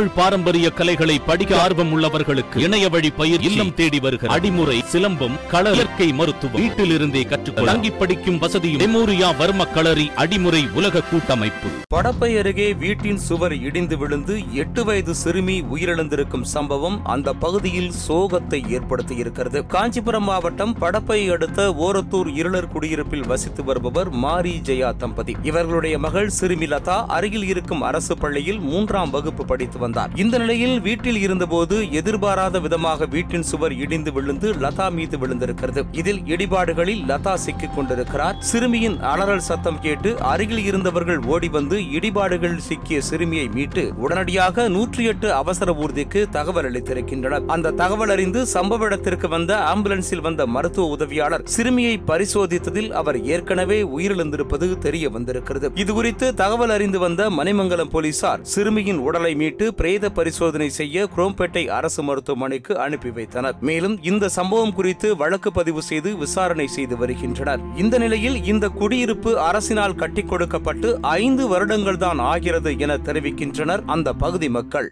தமிழ் பாரம்பரிய கலைகளை படிக்க ஆர்வம் உள்ளவர்களுக்கு இணைய வழி பயிர் இல்லம் தேடி வருகிற அடிமுறை சிலம்பம் கள இயற்கை மருத்துவம். வீட்டில் இருந்தே கற்றுக்கொள்ள தங்கி படிக்கும் வசதியும் மெமோரியா வர்ம களரி அடிமுறை உலக கூட்டமைப்பு. படப்பை அருகே வீட்டின் சுவர் இடிந்து விழுந்து எட்டு வயது சிறுமி உயிரிழந்திருக்கும் சம்பவம் அந்த பகுதியில் சோகத்தை ஏற்படுத்தியிருக்கிறது. காஞ்சிபுரம் மாவட்டம் படப்பை அடுத்த ஓரத்தூர் இருளர் குடியிருப்பில் வசித்து வருபவர் மாரி ஜெயா தம்பதி. இவர்களுடைய மகள் சிறுமி லதா அருகில் இருக்கும் அரசு பள்ளியில் மூன்றாம் வகுப்பு படித்து வந்தார். இந்த நிலையில் வீட்டில் இருந்தபோது எதிர்பாராத விதமாக வீட்டின் சுவர் இடிந்து விழுந்து லதா மீது விழுந்திருக்கிறது. இதில் இடிபாடுகளில் லதா சிக்கிக் கொண்டிருக்கிறார். சிறுமியின் அலறல் சத்தம் கேட்டு அருகில் இருந்தவர்கள் ஓடி வந்து இடிபாடுகளில் சிக்கிய சிறுமியை மீட்டு உடனடியாக நூற்றி எட்டு அவசர ஊர்திக்கு தகவல் அளித்திருக்கின்றனர். அந்த தகவல் அறிந்து சம்பவ இடத்திற்கு வந்த ஆம்புலன்ஸில் வந்த மருத்துவ உதவியாளர் சிறுமியை பரிசோதித்ததில் அவர் ஏற்கனவே உயிரிழந்திருப்பது தெரிய வந்திருக்கிறது. இதுகுறித்து தகவல் அறிந்து வந்த மணிமங்கலம் போலீசார் சிறுமியின் உடலை மீட்டு பிரேத பரிசோதனை செய்ய குரோம்பேட்டை அரசு மருத்துவமனைக்கு அனுப்பி வைத்தனர். மேலும் இந்த சம்பவம் குறித்து வழக்கு பதிவு செய்து விசாரணை செய்து வருகின்றனர். இந்த நிலையில் இந்த குடியிருப்பு அரசினால் கட்டிக் கொடுக்கப்பட்டு ஐந்து வருடங்கள் தான் ஆகிறது என தெரிவிக்கின்றனர் அந்த பகுதி மக்கள்.